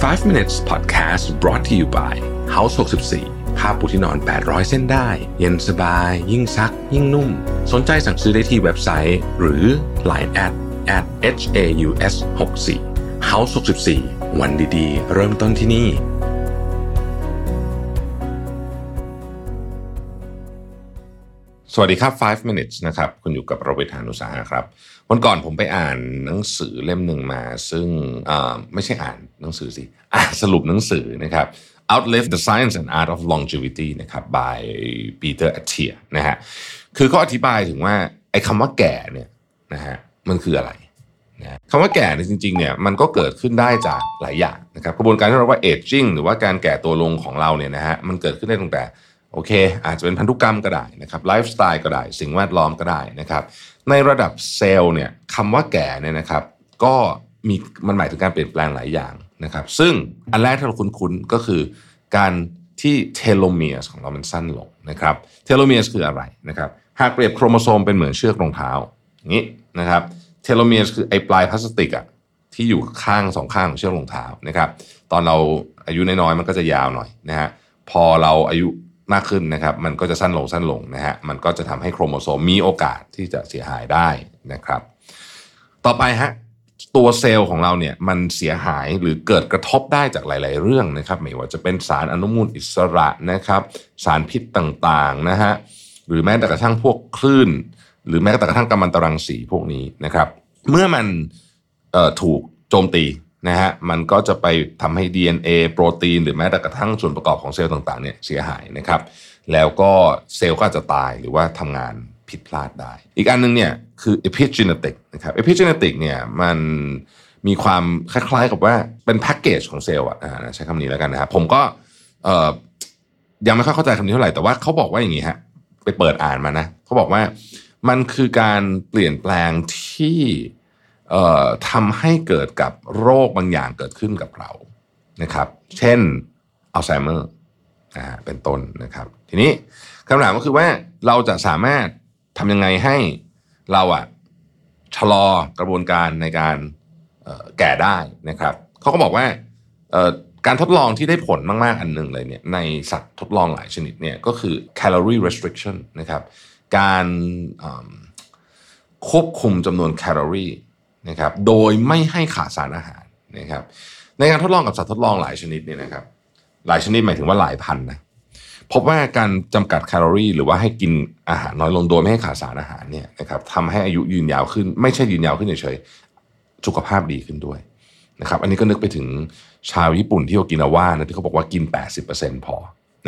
5 minutes podcast brought to you by House 64ผ้าปูที่นอน 800 เส้นได้ เย็นสบาย ยิ่งซัก ยิ่งนุ่ม สนใจสั่งซื้อได้ที่เว็บไซต์ หรือ Line at at h a u s 6 4 House 64วันดีๆ เริ่มต้นที่นี่ สวัสดีครับ 5 minutes นะครับ คุณอยู่กับเราเวทานุสาหะครับ วันก่อนผมไปอ่านหนังสือเล่มหนึ่งมา ซึ่งไม่ใช่อ่านหนังสือสิ อ่านสรุปหนังสือนะครับ Outlive the Science and Art of Longevity นะครับ by Peter Attia นะฮะ คือเขาอธิบายถึงว่า ไอ้คำว่าแก่เนี่ยนะฮะ มันคืออะไรนะคำว่าแก่เนี่ยจริงๆเนี่ย มันก็เกิดขึ้นได้จากหลายอย่างนะครับ กระบวนการที่เราเรียกว่า aging หรือว่าการแก่ตัวลงของเราเนี่ยนะฮะ มันเกิดขึ้นได้ตั้งแต่ โอเค อาจจะเป็นพันธุกรรมก็ได้นะครับไลฟ์สไตล์ก็ได้ สิ่งแวดล้อมก็ได้นะครับ ในระดับเซลล์เนี่ยคำว่าแก่เนี่ยนะครับ ก็มีมันหมายถึงการเปลี่ยนแปลงหลายอย่างนะครับ ซึ่งอันแรกที่เราคุ้นๆก็คือการที่ telomere ของเรามันสั้นลงนะครับ telomere คืออะไรนะครับ หากเปรียบโครโมโซมเป็นเหมือนเชือกรองเท้าอย่างนี้นะครับ telomere คือไอ้ปลายพลาสติกอะที่อยู่ข้างสองข้างของเชือกรองเท้านะครับ ตอนเราอายุน้อยๆมันก็จะยาวหน่อยนะฮะพอเราอายุ มากขึ้นนะครับ มันก็จะสั้นลงสั้นลงนะฮะ มันก็จะทำให้โครโมโซมมีโอกาสที่จะเสียหายได้นะครับ ต่อไปฮะตัวเซลล์ของเราเนี่ยมันเสียหายหรือเกิดกระทบได้จากหลาย ๆ เรื่องนะครับ ไม่ว่าจะเป็นสารอนุมูลอิสระนะครับ สารพิษต่าง ๆ นะฮะ หรือแม้แต่กระทั่งพวกคลื่น หรือแม้แต่กระทั่งกัมมันตรังสีพวกนี้นะครับ เมื่อมันถูกโจมตี นะฮะมันก็จะไปทำให้ DNA โปรตีน หรือแม้แต่กระทั่งส่วนประกอบของเซลล์ต่างๆเนี่ยเสียหายนะครับ แล้วก็เซลล์ก็จะตายหรือว่าทำงานผิดพลาดได้ อีกอันหนึงเนี่ยคือ epigenetic นะครับ epigenetic เนี่ยมันมีความคล้ายๆกับว่าเป็นแพ็กเกจของเซลล์อะอ่าใช้คำนี้แล้วกันนะครับผมก็ยังไม่ค่อยเข้าใจคำนี้เท่าไหร่แต่ว่าเขาบอกว่าอย่างนี้ฮะไปเปิดอ่านมานะเขาบอกว่ามันคือการเปลี่ยนแปลงที่ ทำให้เกิดกับโรคบางอย่างเกิดขึ้นกับเรานะครับ เช่นอัลไซเมอร์เป็นต้นนะครับ ทีนี้คำถามก็คือว่าเราจะสามารถทำยังไงให้เราอะชะลอกระบวนการในการแก่ได้นะครับเขาก็บอกว่าการทดลองที่ได้ผลมาก ๆ อันหนึ่งเลยเนี่ยในสัตว์ทดลองหลายชนิดเนี่ยก็คือ calorie restriction นะครับ การควบคุมจำนวนแคลอรี่ นะครับโดยไม่ให้ขาดสารอาหารนะครับในการทดลองกับสัตว์ทดลองหลายชนิดเนี่ยนะครับหลายชนิดหมายถึงว่าหลายพันนะพบว่าการจำกัดแคลอรี่ หรือว่าให้กินอาหารน้อยลงโดยไม่ให้ขาดสารอาหารเนี่ยนะครับทำให้อายุยืนยาวขึ้น ไม่ใช่ยืนยาวขึ้นเฉยๆสุขภาพดีขึ้นด้วยนะครับอันนี้ก็นึกไปถึงชาวญี่ปุ่นที่โอกินาว่านะที่เขาบอกว่ากิน 80%พอ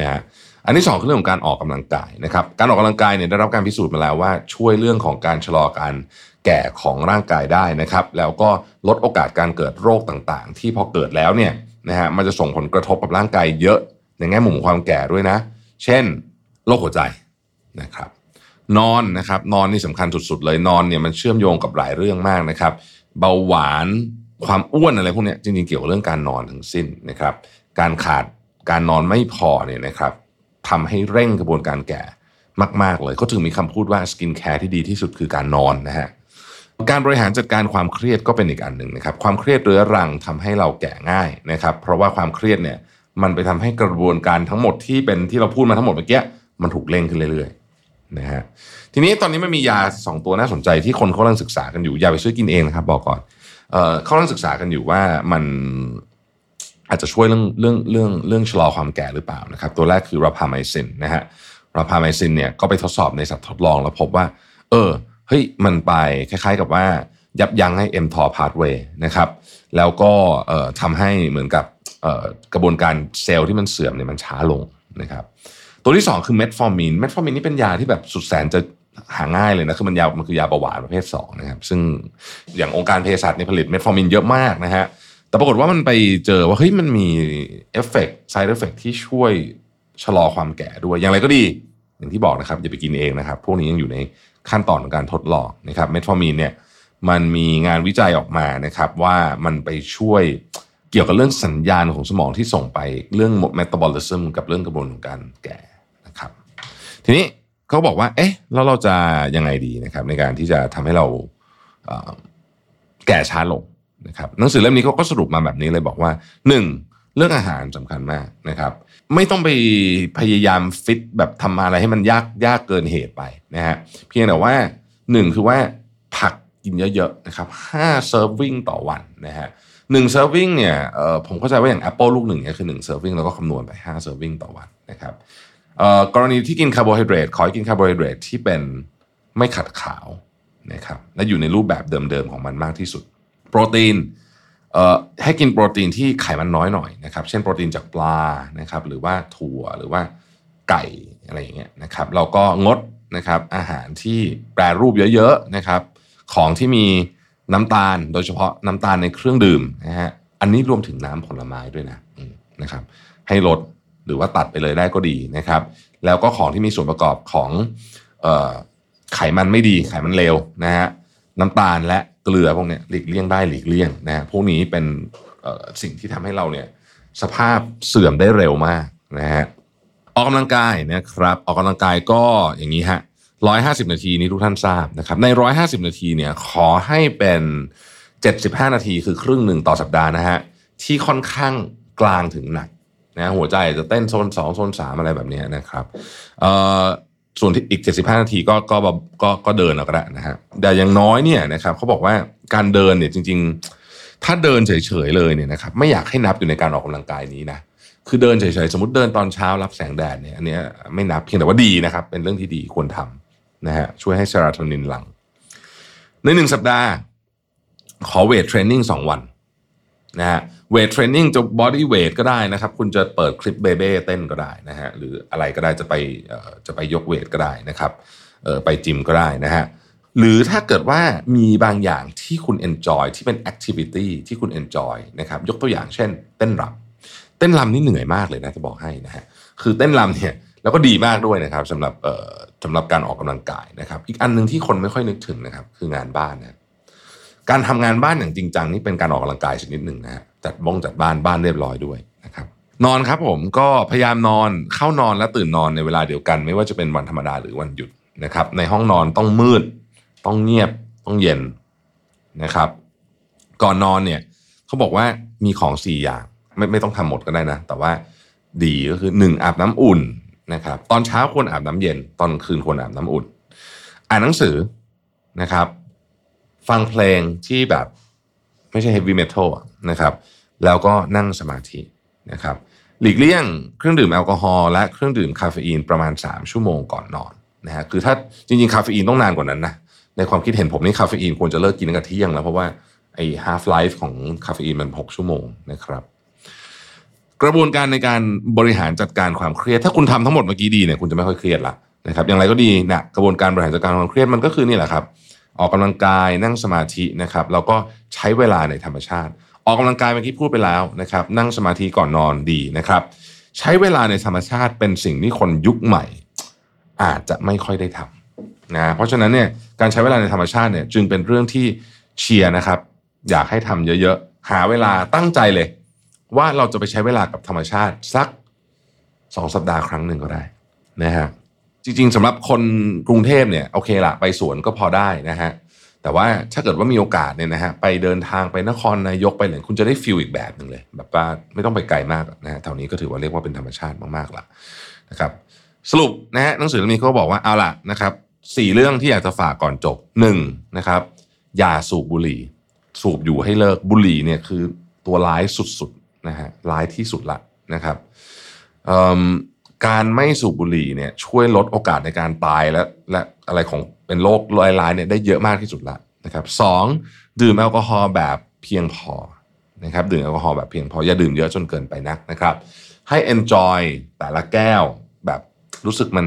นะฮะอันที่สองคือเรื่องของการออกกำลังกายนะครับการออกกำลังกายเนี่ยได้รับการพิสูจน์มาแล้วว่าช่วยเรื่องของการชะลอการ แก่ของร่างกายได้นะครับ แล้วก็ลดโอกาสการเกิดโรคต่างๆ ที่พอเกิดแล้วเนี่ยนะฮะมันจะส่งผลกระทบกับร่างกายเยอะในแง่มุมของความแก่ด้วยนะ เช่นโรคหัวใจนะครับ นอนนะครับนอนนี่สำคัญสุดๆเลยนอนเนี่ยมันเชื่อมโยงกับหลายเรื่องมากนะครับ เบาหวานความอ้วนอะไรพวกนี้จริงๆเกี่ยวกับเรื่องการนอนทั้งสิ้นนะครับ การขาดการนอนไม่พอเนี่ยนะครับทำให้เร่งกระบวนการแก่มาก ๆ เลยเขาถึงมีคำพูดว่า skincare ที่ดีที่สุดคือการนอนนะฮะ การบริหารจัดการความเครียดก็เป็นอีกอันหนึ่งนะครับ ความเครียดเรื้อรังทำให้เราแก่ง่ายนะครับ เพราะว่าความเครียดเนี่ยมันไปทำให้กระบวนการทั้งหมดที่เป็นที่เราพูดมาทั้งหมดเมื่อกี้มันถูกเร่งขึ้นเรื่อยๆนะฮะทีนี้ตอนนี้มันมียาสองตัวน่าสนใจที่คนเขากำลังศึกษากันอยู่อย่าไปซื้อกินเองนะครับ บอกก่อนเอ่อเขากำลังศึกษากันอยู่ว่ามันอาจจะช่วยเรื่องเรื่องเรื่องเรื่องชะลอความแก่หรือเปล่านะครับ ตัวแรกคือราพาไมซินนะฮะราพาไมซินเนี่ยก็ไปทดสอบในสัตว์ทดลองแล้วพบว่า เออ เฮ้ยมันไปคล้ายๆกับว่ายับยั้งให้ mTOR pathway นะครับ แล้วก็ทำให้เหมือนกับกระบวนการเซลล์ที่มันเสื่อมเนี่ยมันช้าลงนะครับตัวที่ 2 คือเมทฟอร์มินเมทฟอร์มินนี่เป็นยาที่แบบสุดแสนจะหาง่ายเลยนะคือมันยามันคือยาเบาหวานประเภท2นะครับซึ่งอย่างองค์การเภสัชเนี่ยผลิตเมทฟอร์มินเยอะมากนะฮะแต่ปรากฏว่ามันไปเจอว่าเฮ้ยมันมี effect side effect ที่ช่วยชะลอความแก่ด้วย อย่างไรก็ดี อย่างที่บอกนะครับอย่าไปกินเองนะครับ พวกนี้ยังอยู่ในขั้นตอนของการทดลองนะครับเมทฟอร์มินเนี่ยมันมีงานวิจัยออกมานะครับ ว่ามันไปช่วยเกี่ยวกับเรื่องสัญญาณของสมองที่ส่งไปเรื่องเมตาบอลิซึมกับเรื่องกระบวนการแก่นะครับ ทีนี้เขาบอกว่า เอ๊ะแล้วเราจะยังไงดีนะครับ ในการที่จะทำให้เราเอ่อแก่ช้าลงนะครับหนังสือเล่มนี้เขาก็สรุปมาแบบนี้เลยบอกว่า 1. เรื่องอาหารสำคัญมากนะครับ ไม่ต้องไปพยายามฟิตแบบทำอะไรให้มันยากยากเกินเหตุไปนะฮะเพียงแต่ว่าหนึ่งคือว่าผักกินเยอะๆนะครับห้า serving ต่อวันนะฮะหนึ่ง serving เนี่ยเออผมเข้าใจว่าอย่าง Apple ลูกหนึ่งเนี่ยคือหนึ่ง serving แล้วก็คำนวณไปห้า serving ต่อวันนะครับเอ่อกรณีที่กินคาร์โบไฮเดรตขอให้กินคาร์โบไฮเดรตที่เป็นไม่ขัดขาวนะครับและอยู่ในรูปแบบเดิมๆของมันมากที่สุด โปรตีน ให้กินโปรตีนที่ไขมันน้อยหน่อยนะครับเช่นโปรตีนจากปลานะครับหรือว่าถั่วหรือว่าไก่อะไรอย่างเงี้ยนะครับเราก็งดนะครับอาหารที่แปรรูปเยอะๆนะครับของที่มีน้ำตาลโดยเฉพาะน้ำตาลในเครื่องดื่มนะฮะอันนี้รวมถึงน้ำผลไม้ด้วยนะนะครับให้ลดหรือว่าตัดไปเลยได้ก็ดีนะครับ แล้วก็ของที่มีส่วนประกอบของไขมันไม่ดีไขมันเลวนะฮะน้ำตาลและ เกลือพวกนี้หลีกเลี่ยงได้หลีกเลี่ยงนะฮะพวกนี้เป็นสิ่งที่ทำให้เราเนี่ยสภาพเสื่อมได้เร็วมากนะฮะออกกำลังกายนะครับ ออกกำลังกายก็อย่างนี้ฮะร้อยห้าสิบนาทีนี้ทุกท่านทราบนะครับ ในร้อยห้าสิบนาทีเนี่ยขอให้เป็นเจ็ดสิบห้านาทีคือครึ่งหนึ่งต่อสัปดาห์นะฮะที่ค่อนข้างกลางถึงหนักนะหัวใจจะเต้นโซนสองโซนสามอะไรแบบนี้นะครับเอ่อ ส่วนที่อีก 75 นาทีก็ก็แบบก็ก็เดินเอาก็ได้นะฮะแต่อย่างน้อยเนี่ยนะครับเขาบอกว่าการเดินเนี่ยจริง ๆ ถ้าเดินเฉยๆเลยเนี่ยนะครับไม่อยากให้นับอยู่ในการออกกำลังกายนี้นะคือเดินเฉยๆสมมติเดินตอนเช้ารับแสงแดดเนี่ยอันเนี้ยไม่นับเพียงแต่ว่าดีนะครับ เป็นเรื่องที่ดีควรทำนะฮะช่วยให้เซโรโทนินหลั่ง ในหนึ่งสัปดาห์ ขอ weight training สองวันนะฮะ weight training จะ body weight ก็ได้นะครับ คุณจะเปิดคลิปเบเบ้เต้นก็ได้นะฮะหรืออะไรก็ได้จะไปจะไปยก weight ก็ได้นะครับไปจิมก็ได้นะฮะหรือถ้าเกิดว่ามีบางอย่างที่คุณ enjoy ที่เป็น activity ที่คุณ enjoy นะครับยกตัวอย่างเช่น เต้นรำเต้นรำนี่เหนื่อยมากเลยนะจะบอกให้นะฮะคือเต้นรำเนี่ยแล้วก็ดีมากด้วยนะครับสำหรับสำหรับการออกกำลังกายนะครับ อีกอันหนึ่งที่คนไม่ค่อยนึกถึงนะครับ คืองานบ้านนะการทำงานบ้านอย่างจริงจังนี่เป็นการออกกำลังกายชนิดหนึ่งนะฮะ จัดบ้งจัดบ้านบ้านเรียบร้อยด้วยนะครับ นอนครับผมก็พยายามนอนเข้านอนและตื่นนอนในเวลาเดียวกัน ไม่ว่าจะเป็นวันธรรมดาหรือวันหยุดนะครับ ในห้องนอนต้องมืด ต้องเงียบต้องเย็นนะครับ ก่อนนอนเนี่ยเขาบอกว่ามีของสี่อย่างไม่ไม่ต้องทำหมดก็ได้นะ แต่ว่าดีก็คือหนึ่งอาบน้ำอุ่นนะครับ ตอนเช้าควรอาบน้ำเย็น ตอนคืนควรอาบน้ำอุ่น อ่านหนังสือนะครับ ฟังเพลงที่แบบ ไม่ใช่ heavy metal อะนะครับแล้วก็นั่งสมาธินะครับหลีกเลี่ยงเครื่องดื่มแอลกอฮอล์และเครื่องดื่มคาเฟอีนประมาณ 3 ชั่วโมงก่อนนอนนะฮะคือถ้าจริงๆ คาเฟอีนต้องนานกว่านั้นนะในความคิดเห็นผมนี่คาเฟอีนควรจะเลิกกินตั้งแต่เที่ยงแล้วเพราะว่าไอ้ half life ของคาเฟอีนมัน 6 ชั่วโมงนะครับกระบวนการในการบริหารจัดการความเครียด ถ้าคุณทำทั้งหมดเมื่อกี้ดีเนี่ยคุณจะไม่ค่อยเครียดละนะครับอย่างไรก็ดีนะกระบวนการบริหารจัดการความเครียดมันก็คือนี่แหละครับ ออกกำลังกายนั่งสมาธินะครับแล้วก็ใช้เวลาในธรรมชาติ ออกกำลังกายเมื่อกี้พูดไปแล้วนะครับนั่งสมาธิก่อนนอนดีนะครับ ใช้เวลาในธรรมชาติเป็นสิ่งที่คนยุคใหม่ อาจจะไม่ค่อยได้ทำนะเพราะฉะนั้นเนี่ยการใช้เวลาในธรรมชาติเนี่ยจึงเป็นเรื่องที่เชียร์นะครับ อยากให้ทำเยอะๆ หาเวลาตั้งใจเลย ว่าเราจะไปใช้เวลากับธรรมชาติสักสองสัปดาห์ครั้งหนึ่งก็ได้นะฮะ จริง ๆสำหรับคนกรุงเทพเนี่ยโอเคละไปสวนก็พอได้นะฮะแต่ว่าถ้าเกิดว่ามีโอกาสเนี่ยนะฮะไปเดินทางไปนครนายกไปเลยคุณจะได้ฟิลอีกแบบหนึ่งเลย แบบว่าไม่ต้องไปไกลมากนะฮะแถวนี้ก็ถือว่าเรียกว่าเป็นธรรมชาติมากๆละนะครับสรุปนะฮะหนังสือเล่มนี้เขาบอกว่าเอาล่ะนะครับสี่เรื่องที่อยากจะฝากก่อนจบหนึ่งนะครับอย่าสูบบุหรี่ สูบอยู่ให้เลิกบุหรี่เนี่ยคือตัวร้ายสุดๆนะฮะร้ายที่สุดละนะครับ การไม่สูบบุหรี่เนี่ยช่วยลดโอกาสในการตายและและอะไรของเป็นโรคร้ายๆเนี่ยได้เยอะมากที่สุดละนะครับสองดื่มแอลกอฮอล์แบบเพียงพอนะครับดื่มแอลกอฮอล์แบบเพียงพออย่าดื่มเยอะจนเกินไปนักนะครับให้ enjoy แต่ละแก้วแบบรู้สึกมัน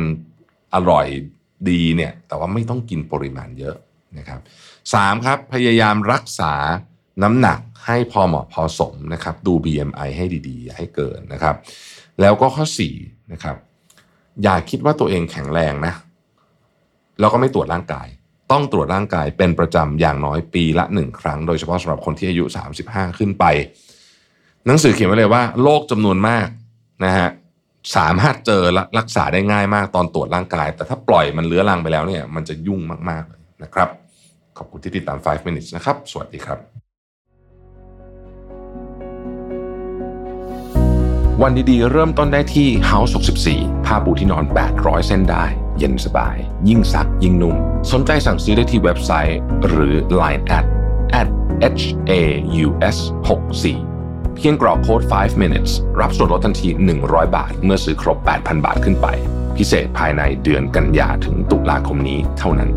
อร่อยดีเนี่ยแต่ว่าไม่ต้องกินปริมาณเยอะนะครับสามครับพยายามรักษาน้ำหนัก ให้พอเหมาะพอสมนะครับดู BMI ให้ดีๆ ให้เกินนะครับ แล้วก็ข้อ4นะครับอย่าคิดว่าตัวเองแข็งแรงนะแล้วก็ไม่ตรวจร่างกาย ต้องตรวจร่างกายเป็นประจำอย่างน้อยปีละหนึ่งครั้ง โดยเฉพาะสำหรับคนที่อายุ 35 ขึ้นไป หนังสือเขียนไว้เลยว่าโรคจำนวนมากนะฮะสามารถเจอและรักษาได้ง่ายมากตอนตรวจร่างกาย แต่ถ้าปล่อยมันเลื้อรังไปแล้วเนี่ยมันจะยุ่งมากๆเลยนะครับ ขอบคุณที่ติดตาม 5 minutes นะครับ สวัสดีครับ วันดีๆ เริ่มต้นได้ที่ House 64 ผ้าปูที่นอน 800 เส้นได้ เย็นสบาย ยิ่งซักยิ่งนุ่ม สนใจสั่งซื้อได้ที่เว็บไซต์ หรือ Line at at h a u s 64เพียงกรอกโค้ด 5 minutes รับส่วนลดทันที 100 บาท เมื่อซื้อครบ 8,000 บาทขึ้นไป พิเศษภายในเดือนกันยาถึงตุลาคมนี้เท่านั้น